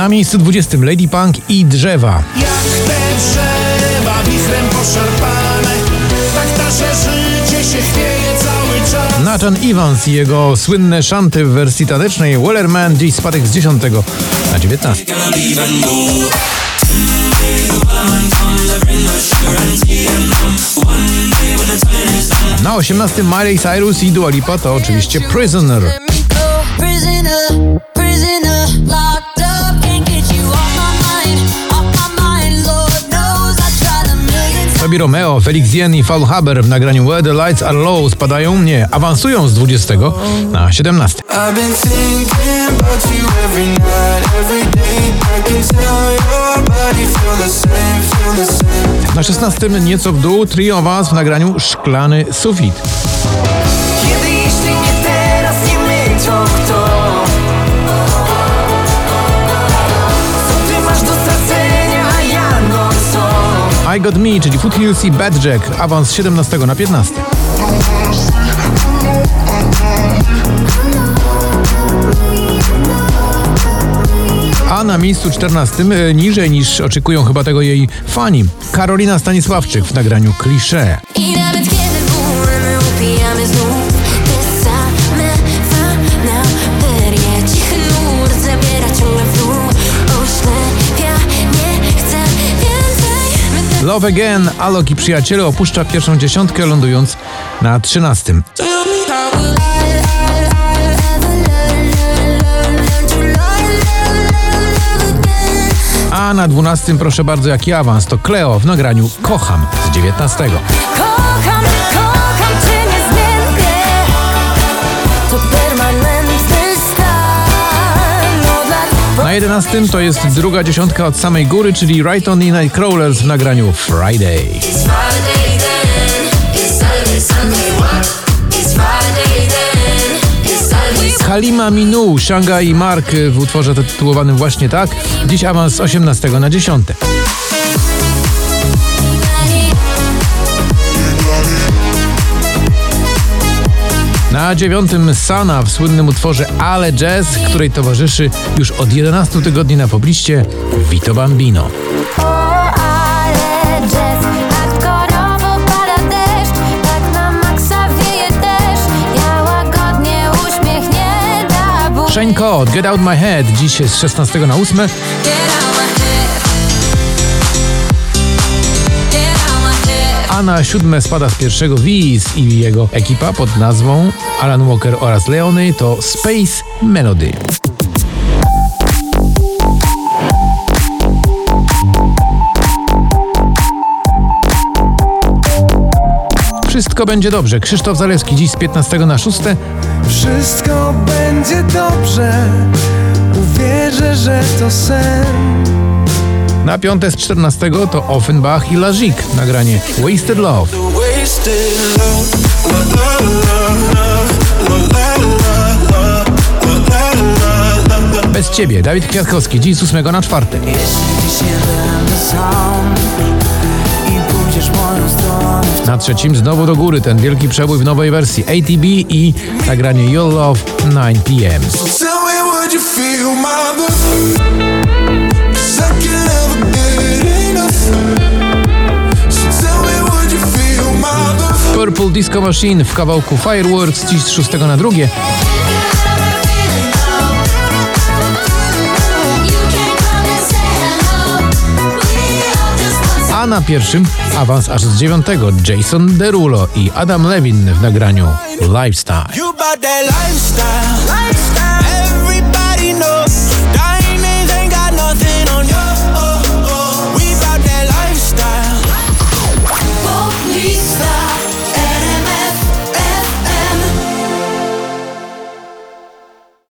Na miejscu 20 Lady Punk i Drzewa. Jak te drzewa wichrem poszarpane Tak nasze życie się chwieje cały czas Nathan Evans i jego słynne szanty w wersji tanecznej Wellerman dziś spadek z 10 na 19. Na 18 Miley Cyrus i Dua Lipa to oczywiście Prisoner. Gabi Romeo, Felix Jen i Paul Haber w nagraniu Where the Lights Are Low spadają, nie, awansują z 20 na 17. Na 16 nieco w dół trio was w nagraniu Szklany Sufit. I Got Me, czyli Foothills i Bad Jack, awans z 17 na 15. A na miejscu 14, e, niżej niż oczekują chyba tego jej fani, Karolina Stanisławczyk w nagraniu Klisze. Love Again, Alok i Przyjaciele opuszcza pierwszą dziesiątkę, lądując na 13. A na 12, proszę bardzo, jaki awans, to Cleo w nagraniu Kocham z 19. Kocham, kocham 11 to jest druga dziesiątka od samej góry, czyli Right On i Nightcrawlers w nagraniu Friday. Halima Minu, Shanga i Mark w utworze tytułowanym właśnie tak. Dziś awans z 18 na 10. Na dziewiątym Sana w słynnym utworze Ale Jazz, której towarzyszy już od 11 tygodni na pobliście Vito Bambino. O, ale jazz Hardkorowo pada deszcz Tak Get Out My Head, dziś z 16 na 8. Na siódme spada z pierwszego Wiz i jego ekipa pod nazwą Alan Walker oraz Leony to Space Melody. Wszystko będzie dobrze. Krzysztof Zalewski dziś z 15 na 6. Wszystko będzie dobrze, uwierzę, że to sen. Na piąte z 14 to Offenbach i Lazik, nagranie Wasted Love. Bez ciebie, Dawid Kwiatkowski, dziś z 8 na 4. Na trzecim znowu do góry ten wielki przebój w nowej wersji ATB i nagranie Your Love 9 PM. Disco Machine w kawałku Fireworks dziś z 6 na drugie. A na pierwszym awans aż z 9 Jason Derulo i Adam Levin w nagraniu Lifestyle.